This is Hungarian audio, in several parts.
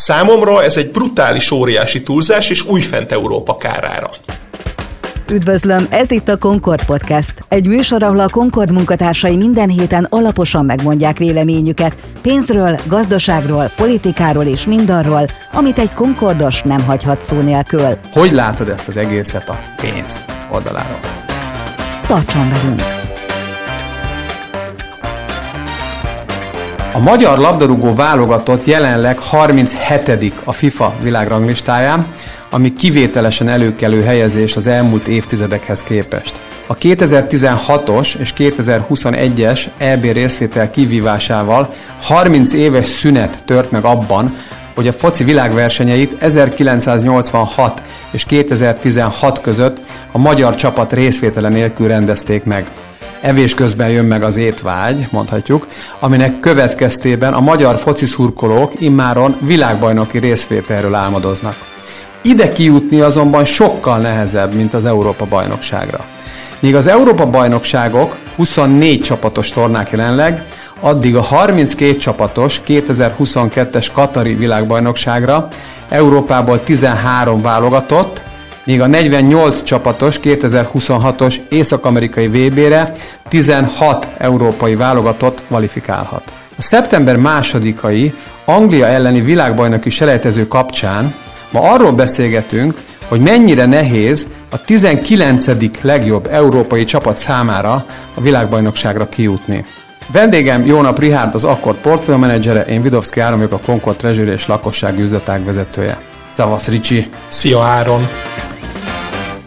Számomra ez egy brutális, óriási túlzás, és újfent Európa kárára. Üdvözlöm, ez itt a Concord Podcast. Egy műsor, ahol a Concord munkatársai minden héten alaposan megmondják véleményüket pénzről, gazdaságról, politikáról és mindarról, amit egy Concordos nem hagyhat szó nélkül. Hogy látod ezt az egészet a pénz oldaláról? Tartson velünk! A magyar labdarúgó válogatott jelenleg 37. a FIFA világranglistáján, ami kivételesen előkelő helyezés az elmúlt évtizedekhez képest. A 2016-os és 2021-es EB részvétel kivívásával 30 éves szünet tört meg abban, hogy a foci világversenyeit 1986 és 2016 között a magyar csapat részvétele nélkül rendezték meg. Evés közben jön meg az étvágy, mondhatjuk, aminek következtében a magyar foci szurkolók immáron világbajnoki részvételről álmodoznak. Ide kijutni azonban sokkal nehezebb, mint az Európa bajnokságra. Míg az Európa bajnokságok 24 csapatos tornák jelenleg, addig a 32 csapatos 2022-es Katari világbajnokságra Európából 13 válogatott, míg a 48 csapatos 2026-os észak-amerikai VB-re 16 európai válogatott kvalifikálhat. A szeptember másodikai Anglia elleni világbajnoki selejtező kapcsán Ma arról beszélgetünk, hogy mennyire nehéz a 19. legjobb európai csapat számára a világbajnokságra kijutni. Vendégem Jónap Rihárd, az Akkord portfólió menedzsere, én Vidovszki Áron vagyok a Concord Treasury és lakossági üzletág vezetője. Szavasz Ricsi! Szia Áron!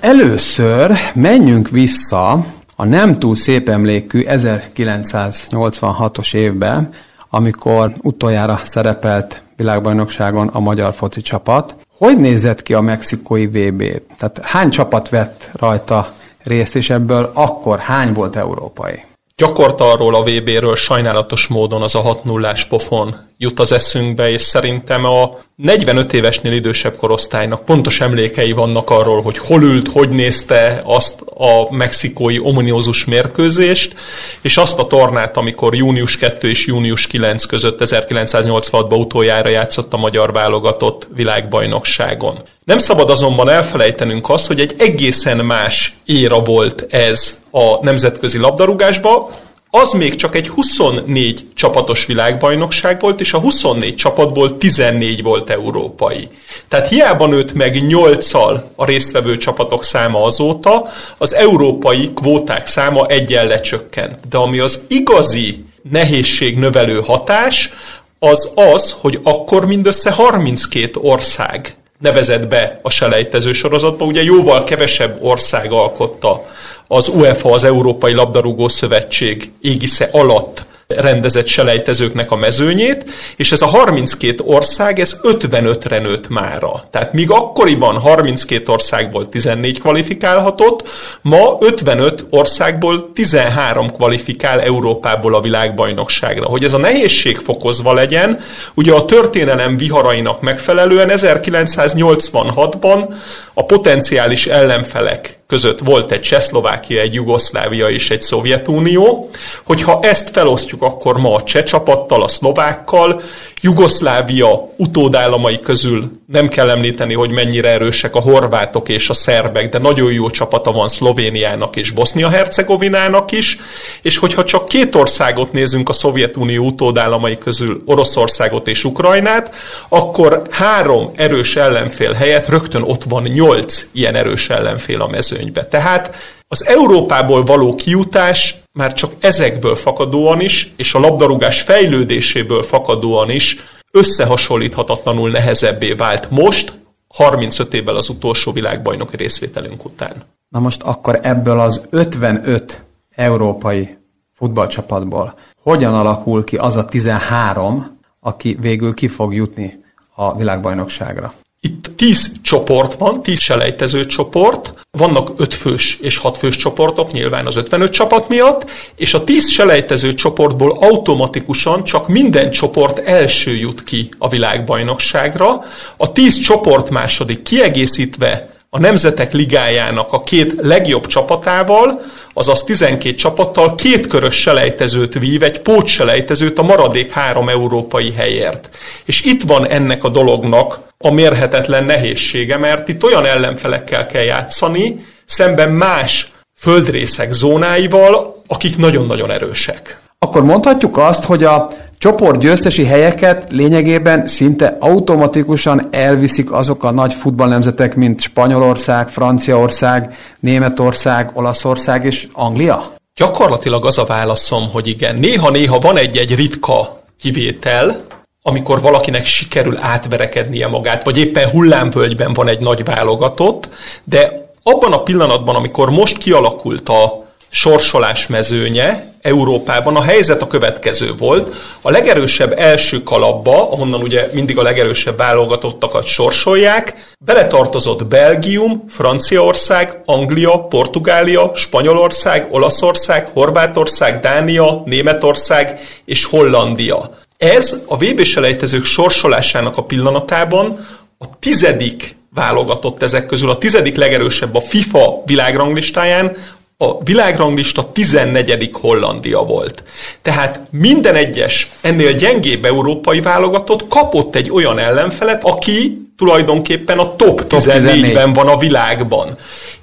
Először menjünk vissza a nem túl szép emlékű 1986-os évbe, amikor utoljára szerepelt világbajnokságon a magyar foci csapat. Hogy nézett ki a mexikói VB? Tehát hány csapat vett rajta részt, és ebből akkor hány volt európai? Gyakorta arról a VB-ről sajnálatos módon az a 6 0 pofon jut az eszünkbe, és szerintem a 45 évesnél idősebb korosztálynak pontos emlékei vannak arról, hogy hol ült, hogy nézte azt a mexikói omoniózus mérkőzést, és azt a tornát, amikor június 2 és június 9 között 1986-ban utoljára játszott a magyar válogatott világbajnokságon. Nem szabad azonban elfelejtenünk azt, hogy egy egészen más éra volt ez a nemzetközi labdarúgásba, az még csak egy 24 csapatos világbajnokság volt, és a 24 csapatból 14 volt európai. Tehát hiába nőtt meg 8-szal a résztvevő csapatok száma azóta, az európai kvóták száma egyen lecsökkent. De ami az igazi nehézség növelő hatás, az az, hogy akkor mindössze 32 ország nevezett be a selejtező sorozatba. Ugye jóval kevesebb ország alkotta az UEFA, az Európai Labdarúgó Szövetség égisze alatt rendezett selejtezőknek a mezőnyét, és ez a 32 ország, ez 55-re nőtt mára. Tehát míg akkoriban 32 országból 14 kvalifikálhatott, ma 55 országból 13 kvalifikál Európából a világbajnokságra. Hogy ez a nehézség fokozva legyen, ugye a történelem viharainak megfelelően 1986-ban a potenciális ellenfelek között volt egy Csehszlovákia, egy Jugoszlávia és egy Szovjetunió, hogyha ezt felosztjuk akkor ma a cseh csapattal, a szlovákkal, Jugoszlávia utódállamai közül nem kell említeni, hogy mennyire erősek a horvátok és a szerbek, de nagyon jó csapata van Szlovéniának és Bosznia-Hercegovinának is, és hogyha csak két országot nézünk a Szovjetunió utódállamai közül, Oroszországot és Ukrajnát, akkor három erős ellenfél helyett rögtön ott van nyolc ilyen erős ellenfél a mezőnybe. Tehát az Európából való kijutás már csak ezekből fakadóan is, és a labdarúgás fejlődéséből fakadóan is összehasonlíthatatlanul nehezebbé vált most, 35 évvel az utolsó világbajnoki részvételünk után. Na most akkor ebből az 55 európai futballcsapatból hogyan alakul ki az a 13, aki végül ki fog jutni a világbajnokságra? Itt 10 csoport van, 10 selejtező csoport, vannak 5 fős és 6 fős csoportok, nyilván az 55 csapat miatt, és a 10 selejtező csoportból automatikusan csak minden csoport első jut ki a világbajnokságra. A 10 csoport második kiegészítve a Nemzetek Ligájának a két legjobb csapatával, azaz 12 csapattal kétkörös selejtezőt vív, egy pótselejtezőt a maradék három európai helyért. És itt van ennek a dolognak a mérhetetlen nehézsége, mert itt olyan ellenfelekkel kell játszani, szemben más földrészek zónáival, akik nagyon-nagyon erősek. Akkor mondhatjuk azt, hogy a csoport győztesi helyeket lényegében szinte automatikusan elviszik azok a nagy futballnemzetek, mint Spanyolország, Franciaország, Németország, Olaszország és Anglia? Gyakorlatilag az a válaszom, hogy igen. Néha-néha van egy-egy ritka kivétel, amikor valakinek sikerül átverekednie magát, vagy éppen hullámvölgyben van egy nagy válogatott, de abban a pillanatban, amikor most kialakult a sorsolás mezőnye, Európában a helyzet a következő volt. A legerősebb első kalapba, ahonnan ugye mindig a legerősebb válogatottakat sorsolják, beletartozott Belgium, Franciaország, Anglia, Portugália, Spanyolország, Olaszország, Horvátország, Dánia, Németország és Hollandia. Ez a VB selejtezők sorsolásának a pillanatában a tizedik válogatott ezek közül, a tizedik legerősebb a FIFA világranglistáján, a világranglista 14. Hollandia volt. Tehát minden egyes ennél gyengébb európai válogatott kapott egy olyan ellenfelet, aki tulajdonképpen a top, top 14-ben van a világban.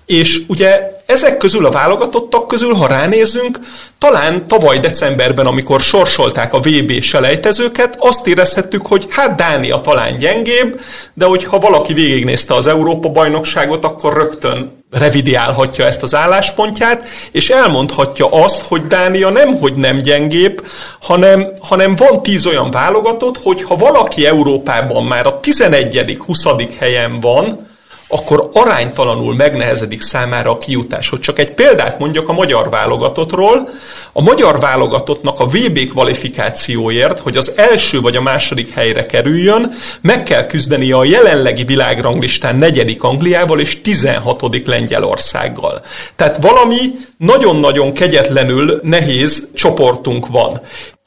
És ugye ezek közül a válogatottak közül, ha ránézzünk, talán tavaly decemberben, amikor sorsolták a VB selejtezőket, azt érezhettük, hogy hát Dánia talán gyengébb, de hogyha valaki végignézte az Európa-bajnokságot, akkor rögtön revidiálhatja ezt az álláspontját, és elmondhatja azt, hogy Dánia nem, hogy nem gyengébb, hanem, hanem van tíz olyan válogatott, hogy ha valaki Európában már a 11 20. helyen van, akkor aránytalanul megnehezedik számára a kijutás. Hogy csak egy példát mondjak a magyar válogatottról, a magyar válogatottnak a VB kvalifikációért, hogy az első vagy a második helyre kerüljön, meg kell küzdenie a jelenlegi világranglistán negyedik Angliával és 16. Lengyelországgal. Tehát valami nagyon-nagyon kegyetlenül nehéz csoportunk van.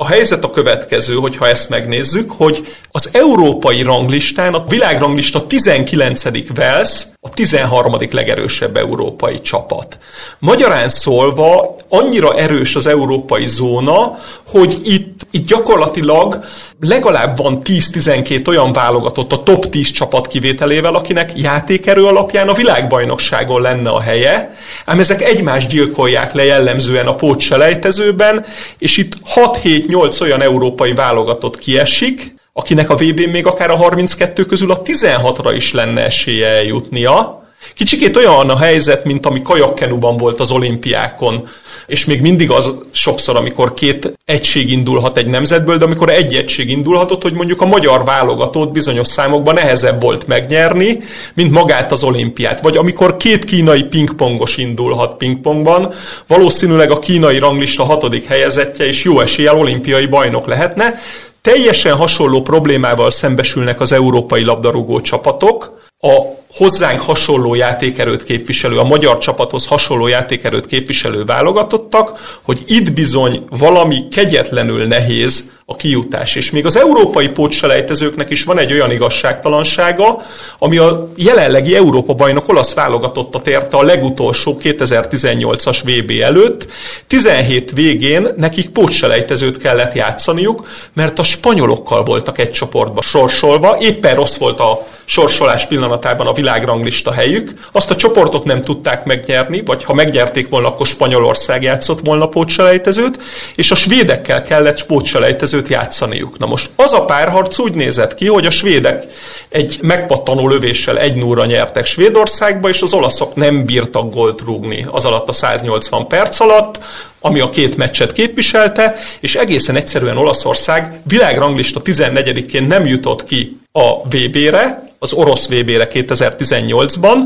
A helyzet a következő, hogyha ezt megnézzük, hogy az európai ranglistán, a világranglista 19. Wales a 13. legerősebb európai csapat. Magyarán szólva annyira erős az európai zóna, hogy itt, itt gyakorlatilag legalább van 10-12 olyan válogatott a top 10 csapat kivételével, akinek játékerő alapján a világbajnokságon lenne a helye, ám ezek egymást gyilkolják le jellemzően a pótselejtezőben, és itt 6-7-8 olyan európai válogatott kiesik, akinek a VB-n még akár a 32 közül a 16-ra is lenne esélye eljutnia. Kicsikét olyan a helyzet, mint ami kajakkenuban volt az olimpiákon, és még mindig az sokszor, amikor két egység indulhat egy nemzetből, de amikor egy egység indulhatott, hogy mondjuk a magyar válogatót bizonyos számokban nehezebb volt megnyerni, mint magát az olimpiát. Vagy amikor két kínai pingpongos indulhat pingpongban, valószínűleg a kínai ranglista hatodik helyezettje és jó eséllyel olimpiai bajnok lehetne, Teljesen hasonló problémával szembesülnek az európai labdarúgó csapatok, a hozzánk hasonló játékerőt képviselő, a magyar csapathoz hasonló játékerőt képviselő válogatottak, hogy itt bizony valami kegyetlenül nehéz a kijutás. És még az európai pótselejtezőknek is van egy olyan igazságtalansága, ami a jelenlegi Európa bajnok olasz válogatottat érte a legutolsó 2018-as VB előtt. 17 végén nekik pótselejtezőt kellett játszaniuk, mert a spanyolokkal voltak egy csoportba sorsolva, éppen rossz volt a sorsolás pillanatában a világranglista helyük. Azt a csoportot nem tudták megnyerni, vagy ha megnyerték volna, akkor Spanyolország játszott volna pótselejtezőt, és a svédekkel kellett pótselejtezőt játszaniuk. Na most az a párharc úgy nézett ki, hogy a svédek egy megpattanó lövéssel egy núra nyertek Svédországba, és az olaszok nem bírtak gólt rúgni az alatt a 180 perc alatt, ami a két meccset képviselte, és egészen egyszerűen Olaszország világranglista 14-én nem jutott ki a VB-re, az orosz VB-re 2018-ban,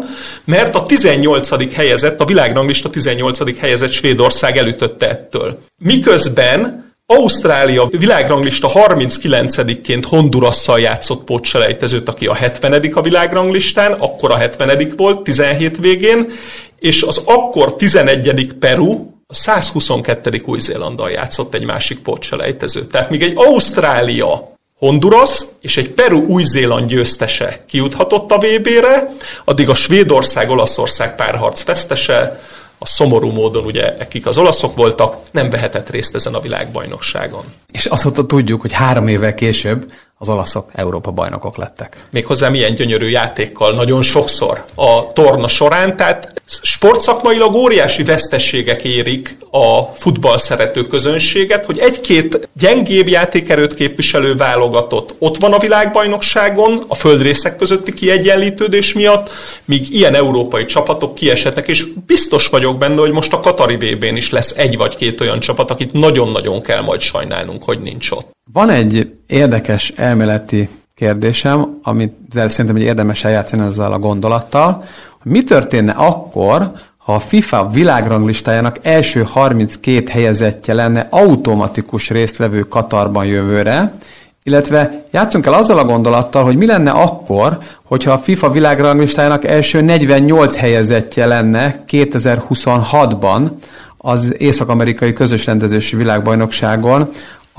mert a 18. helyezett, a világranglista 18. helyezett Svédország elütötte ettől. Miközben Ausztrália világranglista 39-ként Hondurasszal játszott pótselejtezőt, aki a 70 a világranglistán, akkor a 70 volt 17 végén, és az akkor 11 Peru, a 122. Új-Zélanddal játszott egy másik pótselejtezőt. Tehát még egy Ausztrália Honduras és egy Peru-Új-Zéland győztese kijuthatott a VB-re, addig a Svédország-Olaszország párharc tesztese a szomorú módon ugye, akik az olaszok voltak, nem vehetett részt ezen a világbajnokságon. És azóta tudjuk, hogy három évvel később az olaszok Európa bajnokok lettek. Méghozzá milyen gyönyörű játékkal nagyon sokszor a torna során, tehát sportszakmailag óriási vesztességek érik a futball szerető közönséget, hogy egy-két gyengébb játékerőt képviselő válogatott ott van a világbajnokságon, a földrészek közötti kiegyenlítődés miatt, míg ilyen európai csapatok kiesetnek, és biztos vagyok benne, hogy most a Katari VB-n is lesz egy vagy két olyan csapat, akit nagyon-nagyon kell majd sajnálnunk, hogy nincs ott. Van egy érdekes elméleti kérdésem, amit szerintem egy érdemes eljátszani ezzel a gondolattal, hogy mi történne akkor, ha a FIFA világranglistájának első 32 helyezettje lenne automatikus résztvevő Katarban jövőre, illetve játszunk el azzal a gondolattal, hogy mi lenne akkor, hogyha a FIFA világranglistájának első 48 helyezettje lenne 2026-ban az észak-amerikai közös rendezési világbajnokságon,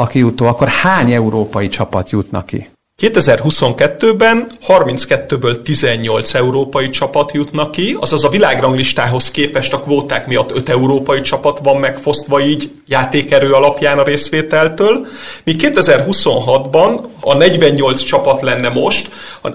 aki jutó, akkor hány európai csapat jutna ki? 2022-ben 32-ből 18 európai csapat jutnak ki, azaz a világranglistához képest a kvóták miatt 5 európai csapat van megfosztva így játékerő alapján a részvételtől, míg 2026-ban a 48 csapat lenne most,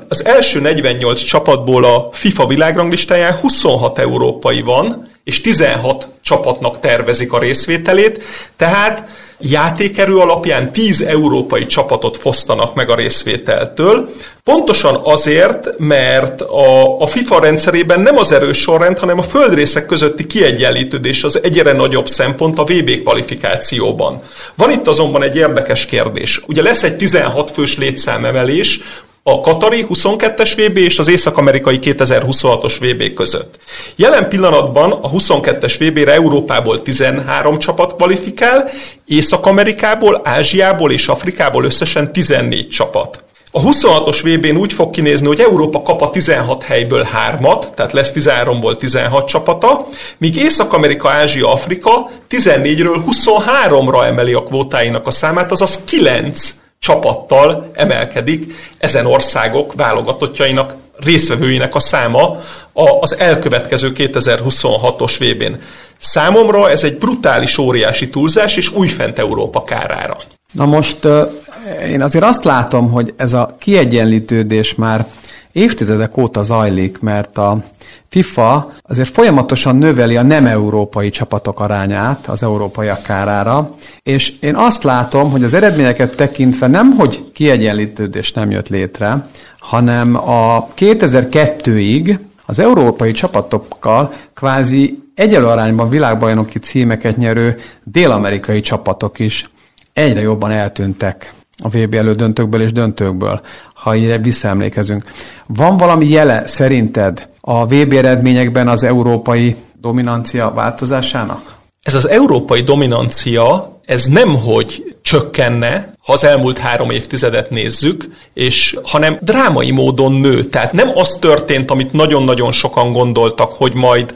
az első 48 csapatból a FIFA világranglistáján 26 európai van, és 16 csapatnak tervezik a részvételét, tehát játékerő alapján 10 európai csapatot fosztanak meg a részvételtől, pontosan azért, mert a, a FIFA rendszerében nem az erős sorrend, hanem a földrészek közötti kiegyenlítődés az egyre nagyobb szempont a VB kvalifikációban. Van itt azonban egy érdekes kérdés. Ugye lesz egy 16 fős létszámemelés, a Katari 22-es VB és az észak-amerikai 2026-os VB között. Jelen pillanatban a 22-es VB-re Európából 13 csapat kvalifikál, Észak-Amerikából, Ázsiából és Afrikából összesen 14 csapat. A 26-os VB-n úgy fog kinézni, hogy Európa kap a 16 helyből 3-at, tehát lesz 13-ból 16 csapata, míg Észak-Amerika, Ázsia, Afrika 14-ről 23-ra emeli a kvótáinak a számát, azaz 9 csapattal emelkedik ezen országok válogatottjainak részvevőinek a száma az elkövetkező 2026-os VB-n. Számomra ez egy brutális, óriási túlzás, és újfent Európa kárára. Na most én azért azt látom, hogy ez a kiegyenlítődés már évtizedek óta zajlik, mert a FIFA azért folyamatosan növeli a nem európai csapatok arányát az európaiak kárára, és én azt látom, hogy az eredményeket tekintve nem, hogy kiegyenlítődés nem jött létre, hanem a 2002-ig az európai csapatokkal kvázi egyelő arányban világbajnoki címeket nyerő dél-amerikai csapatok is egyre jobban eltűntek a VB elődöntőkből és döntőkből, ha ide visszaemlékezünk. Van valami jele szerinted a VB eredményekben az európai dominancia változásának? Ez az európai dominancia, ez nem hogy csökkenne, ha az elmúlt három évtizedet nézzük, és hanem drámai módon nő. Tehát nem az történt, amit nagyon-nagyon sokan gondoltak, hogy majd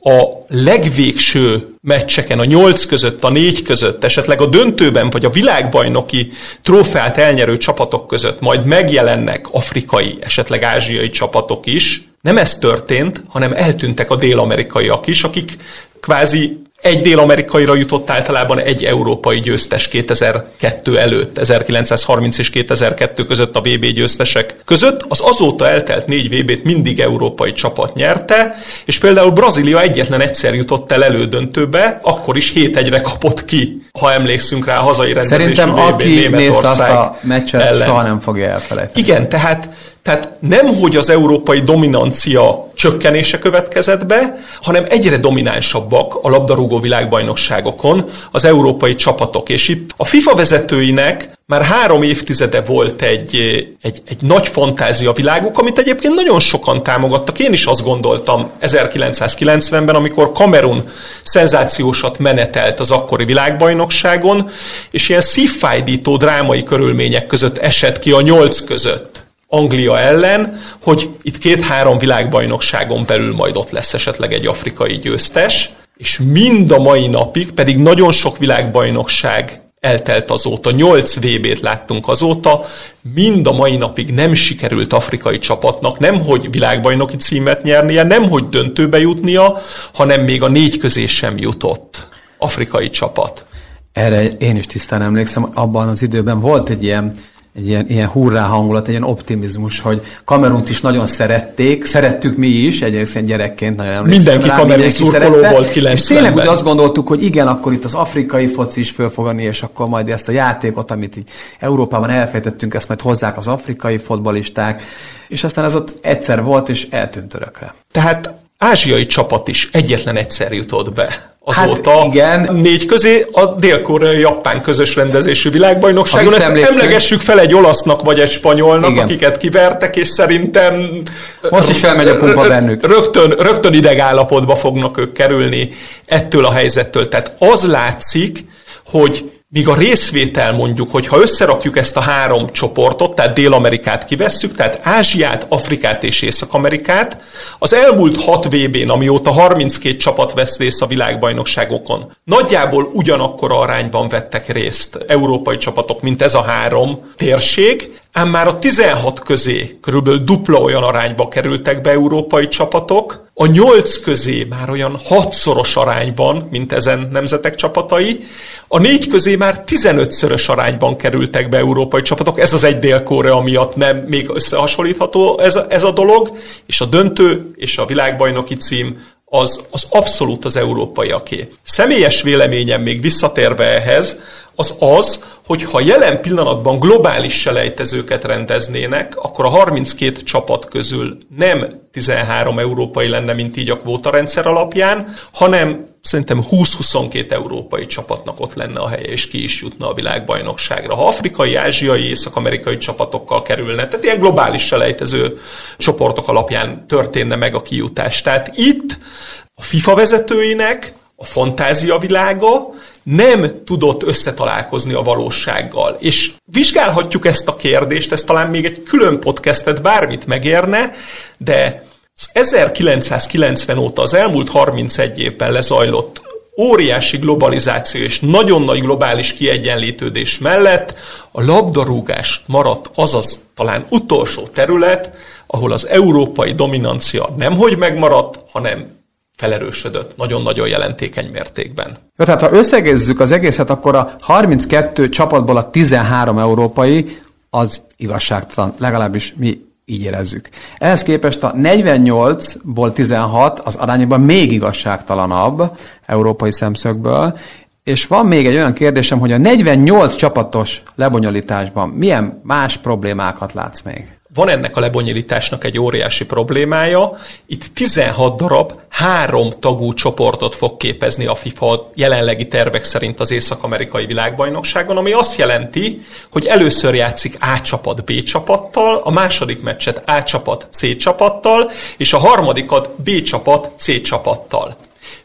a legvégső meccseken, a nyolc között, a négy között, esetleg a döntőben, vagy a világbajnoki trófeát elnyerő csapatok között majd megjelennek afrikai, esetleg ázsiai csapatok is. Nem ez történt, hanem eltűntek a dél-amerikaiak is, akik kvázi egy dél-amerikaira jutott általában egy európai győztes 2002 előtt, 1930 és 2002 között a VB győztesek között. Az azóta eltelt négy VB-t mindig európai csapat nyerte, és például Brazília egyetlen egyszer jutott el elődöntőbe, akkor is 7-1-re kapott ki, ha emlékszünk rá a hazai rendezési Szerintem VB aki nézte azt a meccset, ellen. soha nem fogja elfelejteni. Igen, tehát tehát nem, hogy az európai dominancia csökkenése következett be, hanem egyre dominánsabbak a labdarúgó világbajnokságokon az európai csapatok. És itt a FIFA vezetőinek már három évtizede volt egy, egy, egy nagy fantázia világuk, amit egyébként nagyon sokan támogattak. Én is azt gondoltam 1990-ben, amikor Kamerun szenzációsat menetelt az akkori világbajnokságon, és ilyen szívfájdító drámai körülmények között esett ki a nyolc között Anglia ellen, hogy itt két-három világbajnokságon belül majd ott lesz esetleg egy afrikai győztes, és mind a mai napig, pedig nagyon sok világbajnokság eltelt azóta, 8 VB-t láttunk azóta, mind a mai napig nem sikerült afrikai csapatnak nem hogy világbajnoki címet nyernie, nem hogy döntőbe jutnia, hanem még a négy közé sem jutott afrikai csapat. Erre én is tisztán emlékszem, abban az időben volt egy ilyen egy ilyen, ilyen hurrá hangulat, egy ilyen optimizmus, hogy Kamerunt is nagyon szerették, szerettük mi is, egyébként gyerekként nagyon emlékszem Mindenki Kamerun szurkoló volt 90 És tényleg úgy azt gondoltuk, hogy igen, akkor itt az afrikai foci is fölfogani, és akkor majd ezt a játékot, amit így Európában elfejtettünk, ezt majd hozzák az afrikai fotbalisták, és aztán ez ott egyszer volt, és eltűnt örökre. Tehát ázsiai csapat is egyetlen egyszer jutott be azóta hát igen. négy közé a dél-koreai-japán közös rendezésű világbajnokságon. Ezt emlegessük fel egy olasznak vagy egy spanyolnak, igen. akiket kivertek, és szerintem most is felmegy a pumpa bennük. Rögtön, rögtön idegállapotba fognak ők kerülni ettől a helyzettől. Tehát az látszik, hogy Míg a részvétel mondjuk, hogy ha összerakjuk ezt a három csoportot, tehát Dél-Amerikát kivesszük, tehát Ázsiát, Afrikát és Észak-Amerikát, az elmúlt 6 VB-n, amióta 32 csapat vesz részt a világbajnokságokon, nagyjából ugyanakkor arányban vettek részt európai csapatok, mint ez a három térség, ám már a 16 közé körülbelül dupla olyan arányba kerültek be európai csapatok, a 8 közé már olyan hatszoros arányban, mint ezen nemzetek csapatai, a 4 közé már 15-szörös arányban kerültek be európai csapatok, ez az egy dél miatt nem még összehasonlítható ez a, ez a dolog, és a döntő és a világbajnoki cím az, az abszolút az európaiaké. Személyes véleményem még visszatérve ehhez, az az, hogy ha jelen pillanatban globális selejtezőket rendeznének, akkor a 32 csapat közül nem 13 európai lenne, mint így a kvótarendszer alapján, hanem szerintem 20-22 európai csapatnak ott lenne a helye, és ki is jutna a világbajnokságra. Ha afrikai, ázsiai, észak-amerikai csapatokkal kerülne, tehát ilyen globális selejtező csoportok alapján történne meg a kijutás. Tehát itt a FIFA vezetőinek a fantázia világa nem tudott összetalálkozni a valósággal. És vizsgálhatjuk ezt a kérdést, ez talán még egy külön podcastet bármit megérne, de 1990 óta az elmúlt 31 évben lezajlott óriási globalizáció és nagyon nagy globális kiegyenlítődés mellett a labdarúgás maradt azaz talán utolsó terület, ahol az európai dominancia nemhogy megmaradt, hanem felerősödött nagyon-nagyon jelentékeny mértékben. Jó, tehát ha összegezzük az egészet, akkor a 32 csapatból a 13 európai az igazságtalan, legalábbis mi így érezzük. Ehhez képest a 48-ból 16 az arányban még igazságtalanabb európai szemszögből, és van még egy olyan kérdésem, hogy a 48 csapatos lebonyolításban milyen más problémákat látsz még? Van ennek a lebonyolításnak egy óriási problémája. Itt 16 darab három tagú csoportot fog képezni a FIFA jelenlegi tervek szerint az Észak-Amerikai világbajnokságon, ami azt jelenti, hogy először játszik A csapat B csapattal, a második meccset A csapat C csapattal, és a harmadikat B csapat C csapattal.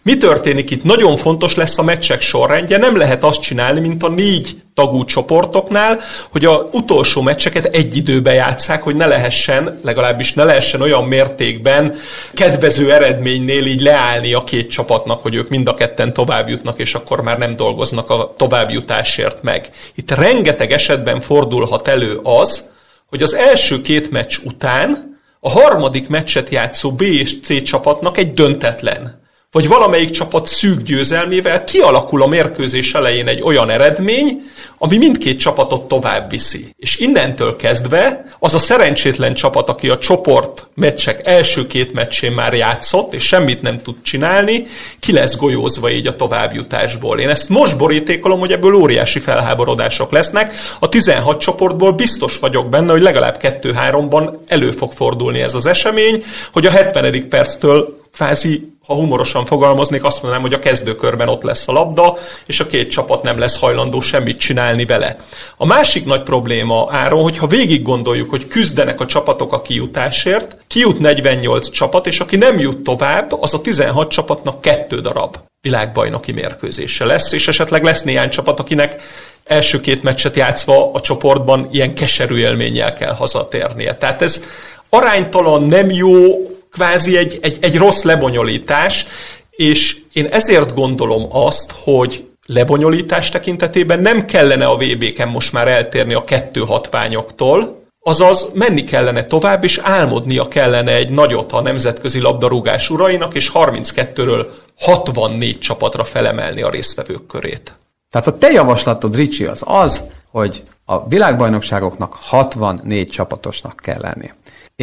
Mi történik itt? Nagyon fontos lesz a meccsek sorrendje, nem lehet azt csinálni, mint a négy tagú csoportoknál, hogy a utolsó meccseket egy időben játszák, hogy ne lehessen, legalábbis ne lehessen olyan mértékben kedvező eredménynél így leállni a két csapatnak, hogy ők mind a ketten tovább jutnak, és akkor már nem dolgoznak a továbbjutásért meg. Itt rengeteg esetben fordulhat elő az, hogy az első két meccs után a harmadik meccset játszó B és C csapatnak egy döntetlen vagy valamelyik csapat szűk győzelmével kialakul a mérkőzés elején egy olyan eredmény, ami mindkét csapatot tovább viszi. És innentől kezdve az a szerencsétlen csapat, aki a csoport meccsek első két meccsén már játszott, és semmit nem tud csinálni, ki lesz golyózva így a továbbjutásból. Én ezt most borítékolom, hogy ebből óriási felháborodások lesznek. A 16 csoportból biztos vagyok benne, hogy legalább 2-3-ban elő fog fordulni ez az esemény, hogy a 70. perctől kvázi ha humorosan fogalmaznék, azt mondanám, hogy a kezdőkörben ott lesz a labda, és a két csapat nem lesz hajlandó semmit csinálni vele. A másik nagy probléma Áron, hogyha végig gondoljuk, hogy küzdenek a csapatok a kijutásért, kijut 48 csapat, és aki nem jut tovább, az a 16 csapatnak kettő darab világbajnoki mérkőzése lesz, és esetleg lesz néhány csapat, akinek első két meccset játszva a csoportban ilyen keserű élménnyel kell hazatérnie. Tehát ez aránytalan, nem jó, kvázi egy, egy, egy rossz lebonyolítás, és én ezért gondolom azt, hogy lebonyolítás tekintetében nem kellene a VB-ken most már eltérni a kettő hatványoktól, Azaz menni kellene tovább, és álmodnia kellene egy nagyot a nemzetközi labdarúgás urainak, és 32-ről 64 csapatra felemelni a résztvevők körét. Tehát a te javaslatod, Ricsi, az az, hogy a világbajnokságoknak 64 csapatosnak kell lenni.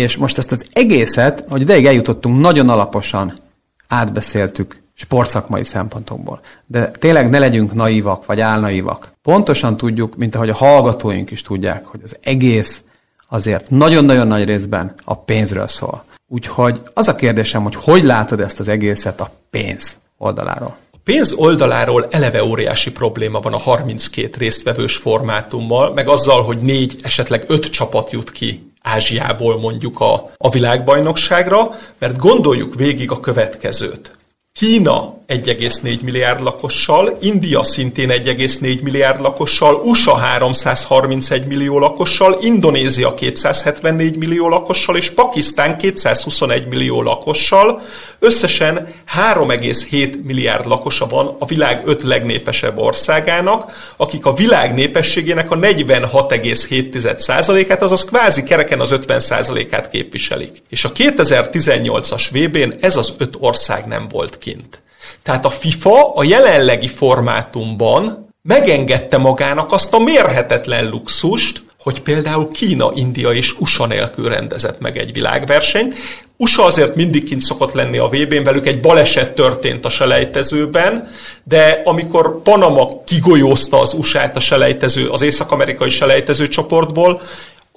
És most ezt az egészet, hogy ideig eljutottunk, nagyon alaposan átbeszéltük sportszakmai szempontokból. De tényleg ne legyünk naívak, vagy álnaívak. Pontosan tudjuk, mint ahogy a hallgatóink is tudják, hogy az egész azért nagyon-nagyon nagy részben a pénzről szól. Úgyhogy az a kérdésem, hogy hogy látod ezt az egészet a pénz oldaláról? Pénz oldaláról eleve óriási probléma van a 32 résztvevős formátummal, meg azzal, hogy négy, esetleg öt csapat jut ki Ázsiából mondjuk a, a világbajnokságra, mert gondoljuk végig a következőt. Kína 1,4 milliárd lakossal, India szintén 1,4 milliárd lakossal, USA 331 millió lakossal, Indonézia 274 millió lakossal és Pakisztán 221 millió lakossal. Összesen 3,7 milliárd lakosa van a világ öt legnépesebb országának, akik a világ népességének a 46,7%-át, azaz kvázi kereken az 50%-át képviselik. És a 2018-as VB-n ez az öt ország nem volt kint. Tehát a FIFA a jelenlegi formátumban megengedte magának azt a mérhetetlen luxust, hogy például Kína, India és USA nélkül rendezett meg egy világversenyt. USA azért mindig kint szokott lenni a VB-n, velük egy baleset történt a selejtezőben, de amikor Panama kigolyózta az USA-t a selejtező, az észak-amerikai selejtező csoportból,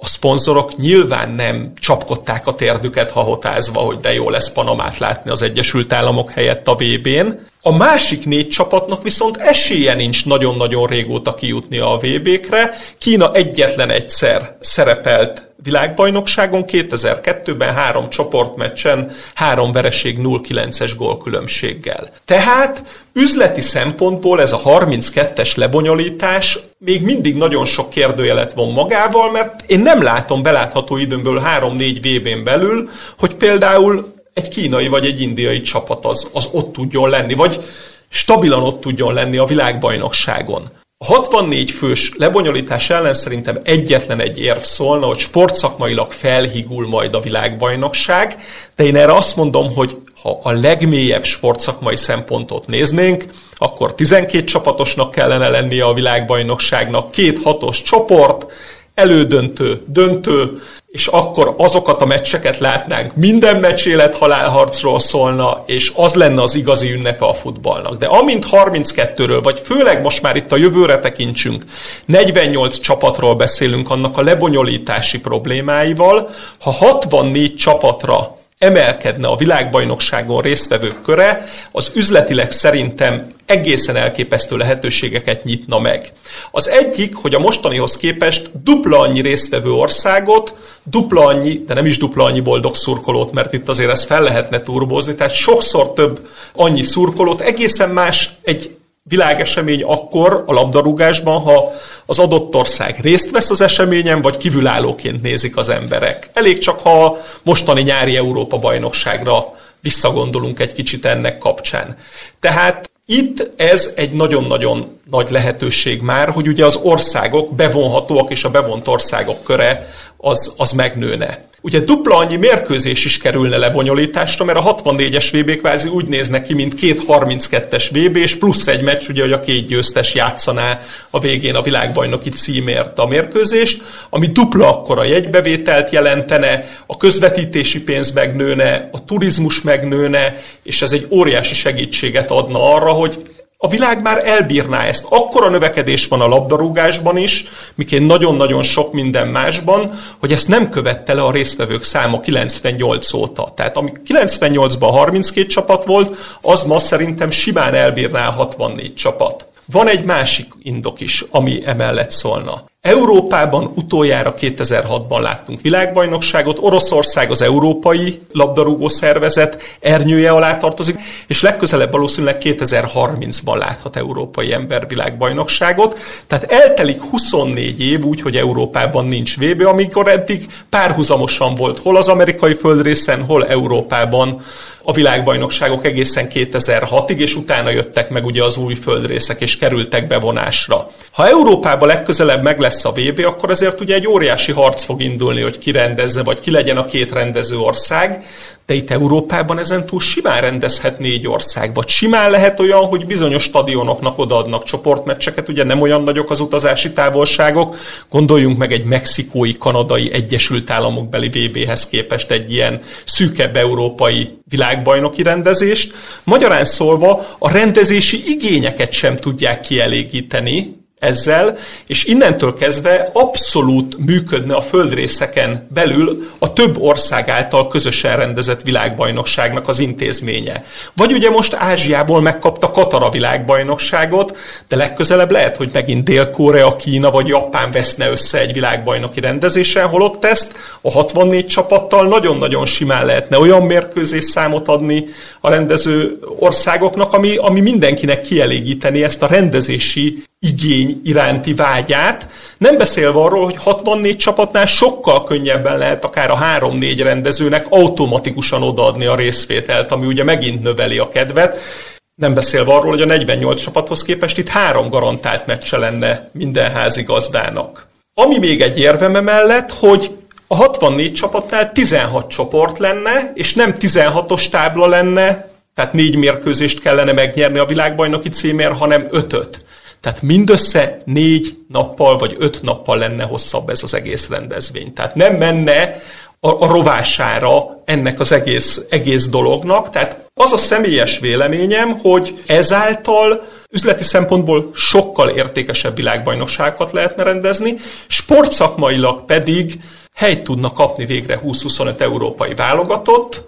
a szponzorok nyilván nem csapkodták a térdüket hahotázva, hogy de jó lesz Panamát látni az Egyesült Államok helyett a VB-n. A másik négy csapatnak viszont esélye nincs nagyon-nagyon régóta kijutni a VB-kre. Kína egyetlen egyszer szerepelt világbajnokságon 2002-ben három csoportmeccsen három vereség 0-9-es gólkülönbséggel. Tehát üzleti szempontból ez a 32-es lebonyolítás még mindig nagyon sok kérdőjelet von magával, mert én nem látom belátható időmből 3-4 VB-n belül, hogy például egy kínai vagy egy indiai csapat az, az ott tudjon lenni, vagy stabilan ott tudjon lenni a világbajnokságon. A 64 fős lebonyolítás ellen szerintem egyetlen egy érv szólna, hogy sportszakmailag felhigul majd a világbajnokság, de én erre azt mondom, hogy ha a legmélyebb sportszakmai szempontot néznénk, akkor 12 csapatosnak kellene lennie a világbajnokságnak, két hatos csoport, elődöntő, döntő, és akkor azokat a meccseket látnánk, minden meccs élet-halálharcról szólna, és az lenne az igazi ünnepe a futballnak. De amint 32-ről, vagy főleg most már itt a jövőre tekintsünk, 48 csapatról beszélünk annak a lebonyolítási problémáival, ha 64 csapatra emelkedne a világbajnokságon résztvevők köre, az üzletileg szerintem egészen elképesztő lehetőségeket nyitna meg. Az egyik, hogy a mostanihoz képest dupla annyi résztvevő országot, dupla annyi, de nem is dupla annyi boldog szurkolót, mert itt azért ezt fel lehetne turbozni, tehát sokszor több annyi szurkolót, egészen más egy világesemény akkor a labdarúgásban, ha az adott ország részt vesz az eseményen, vagy kívülállóként nézik az emberek. Elég csak, ha mostani nyári Európa bajnokságra visszagondolunk egy kicsit ennek kapcsán. Tehát itt ez egy nagyon-nagyon nagy lehetőség már, hogy ugye az országok bevonhatóak, és a bevont országok köre az, az megnőne. Ugye dupla annyi mérkőzés is kerülne lebonyolításra, mert a 64-es VB kvázi úgy néznek ki, mint két 32-es VB, és plusz egy meccs, ugye, hogy a két győztes játszaná a végén a világbajnoki címért a mérkőzést, ami dupla akkora jegybevételt jelentene, a közvetítési pénz megnőne, a turizmus megnőne, és ez egy óriási segítséget adna arra, hogy a világ már elbírná ezt. Akkora növekedés van a labdarúgásban is, miként nagyon-nagyon sok minden másban, hogy ezt nem követte le a résztvevők száma 98 óta. Tehát ami 98-ban 32 csapat volt, az ma szerintem simán elbírná 64 csapat. Van egy másik indok is, ami emellett szólna. Európában utoljára 2006-ban láttunk világbajnokságot, Oroszország az európai labdarúgó szervezet ernyője alá tartozik, és legközelebb valószínűleg 2030-ban láthat európai ember világbajnokságot. Tehát eltelik 24 év úgy, hogy Európában nincs VB, amikor eddig párhuzamosan volt hol az amerikai földrészen, hol Európában a világbajnokságok egészen 2006-ig, és utána jöttek meg ugye az új földrészek, és kerültek bevonásra. Ha Európában legközelebb meg lesz a VB, akkor azért ugye egy óriási harc fog indulni, hogy ki rendezze, vagy ki legyen a két rendező ország, de itt Európában ezen túl simán rendezhet négy ország, vagy simán lehet olyan, hogy bizonyos stadionoknak odaadnak csoportmeccseket, ugye nem olyan nagyok az utazási távolságok, gondoljunk meg egy mexikói, kanadai, Egyesült Államok beli VB-hez képest egy ilyen szűkebb európai világbajnoki rendezést. Magyarán szólva a rendezési igényeket sem tudják kielégíteni, ezzel, és innentől kezdve abszolút működne a földrészeken belül a több ország által közösen rendezett világbajnokságnak az intézménye. Vagy ugye most Ázsiából megkapta Katara világbajnokságot, de legközelebb lehet, hogy megint Dél-Korea, Kína vagy Japán veszne össze egy világbajnoki rendezésen, holott ezt a 64 csapattal nagyon-nagyon simán lehetne olyan mérkőzés számot adni a rendező országoknak, ami, ami mindenkinek kielégíteni ezt a rendezési igény iránti vágyát, nem beszélve arról, hogy 64 csapatnál sokkal könnyebben lehet akár a 3-4 rendezőnek automatikusan odaadni a részvételt, ami ugye megint növeli a kedvet, nem beszélve arról, hogy a 48 csapathoz képest itt három garantált meccse lenne minden házi gazdának. Ami még egy érveme mellett, hogy a 64 csapatnál 16 csoport lenne, és nem 16-os tábla lenne, tehát négy mérkőzést kellene megnyerni a világbajnoki címért, hanem ötöt. Tehát mindössze négy nappal vagy öt nappal lenne hosszabb ez az egész rendezvény. Tehát nem menne a, a rovására ennek az egész, egész dolognak. Tehát az a személyes véleményem, hogy ezáltal üzleti szempontból sokkal értékesebb világbajnokságokat lehetne rendezni, sportszakmailag pedig helyt tudna kapni végre 20-25 európai válogatott,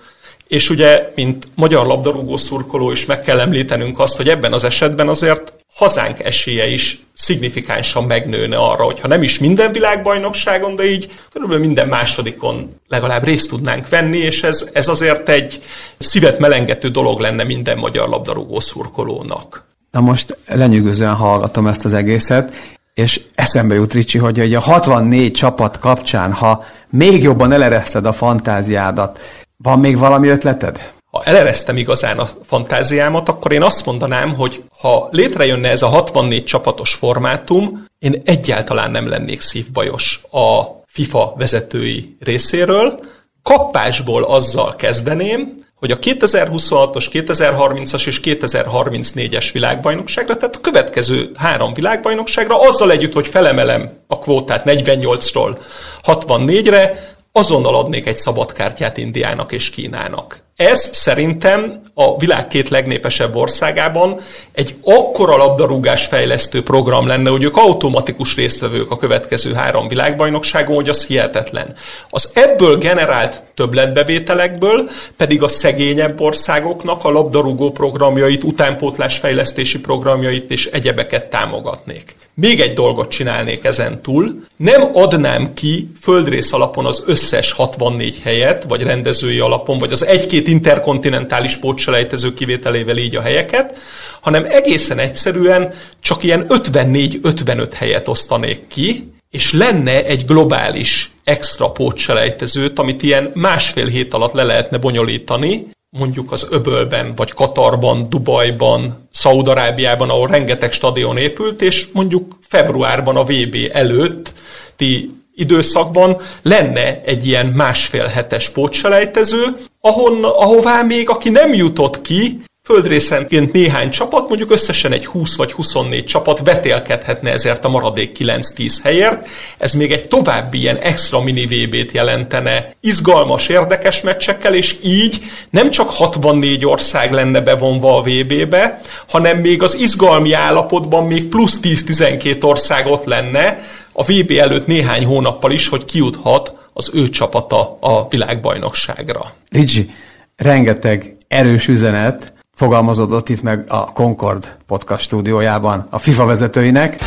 és ugye, mint magyar labdarúgó szurkoló is meg kell említenünk azt, hogy ebben az esetben azért hazánk esélye is szignifikánsan megnőne arra, hogyha nem is minden világbajnokságon, de így körülbelül minden másodikon legalább részt tudnánk venni, és ez, ez azért egy szívet melengető dolog lenne minden magyar labdarúgó szurkolónak. Na most lenyűgözően hallgatom ezt az egészet, és eszembe jut Ricsi, hogy a 64 csapat kapcsán, ha még jobban elereszted a fantáziádat, van még valami ötleted? Ha eleresztem igazán a fantáziámat, akkor én azt mondanám, hogy ha létrejönne ez a 64 csapatos formátum, én egyáltalán nem lennék szívbajos a FIFA vezetői részéről. Kapásból azzal kezdeném, hogy a 2026-os, 2030-as és 2034-es világbajnokságra, tehát a következő három világbajnokságra azzal együtt, hogy felemelem a kvótát 48-ról 64-re, azonnal adnék egy szabadkártyát Indiának és Kínának. Ez szerintem a világ két legnépesebb országában egy akkora labdarúgás fejlesztő program lenne, hogy ők automatikus résztvevők a következő három világbajnokságon, hogy az hihetetlen. Az ebből generált többletbevételekből pedig a szegényebb országoknak a labdarúgó programjait, utánpótlás fejlesztési programjait és egyebeket támogatnék. Még egy dolgot csinálnék ezen túl, nem adnám ki földrész alapon az összes 64 helyet, vagy rendezői alapon, vagy az egy-két interkontinentális pótselejtező kivételével így a helyeket, hanem egészen egyszerűen csak ilyen 54-55 helyet osztanék ki, és lenne egy globális extra pótselejtezőt, amit ilyen másfél hét alatt le lehetne bonyolítani, mondjuk az öbölben, vagy Katarban, Dubajban, Szaudarábiában, ahol rengeteg stadion épült, és mondjuk februárban a VB előtt ti időszakban lenne egy ilyen másfél hetes pótselejtező, ahon, ahová még aki nem jutott ki, földrészenként néhány csapat, mondjuk összesen egy 20 vagy 24 csapat vetélkedhetne ezért a maradék 9-10 helyért. Ez még egy további ilyen extra mini VB-t jelentene izgalmas, érdekes meccsekkel, és így nem csak 64 ország lenne bevonva a VB-be, hanem még az izgalmi állapotban még plusz 10-12 ország ott lenne a VB előtt néhány hónappal is, hogy kijuthat az ő csapata a világbajnokságra. Ricsi, rengeteg erős üzenet, fogalmazódott itt meg a Concord podcast stúdiójában a FIFA vezetőinek.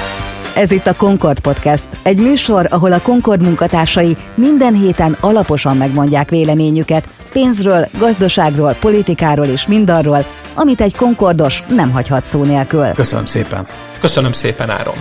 Ez itt a Concord Podcast, egy műsor, ahol a Concord munkatársai minden héten alaposan megmondják véleményüket pénzről, gazdaságról, politikáról és mindarról, amit egy Concordos nem hagyhat szó nélkül. Köszönöm szépen. Köszönöm szépen, Áron.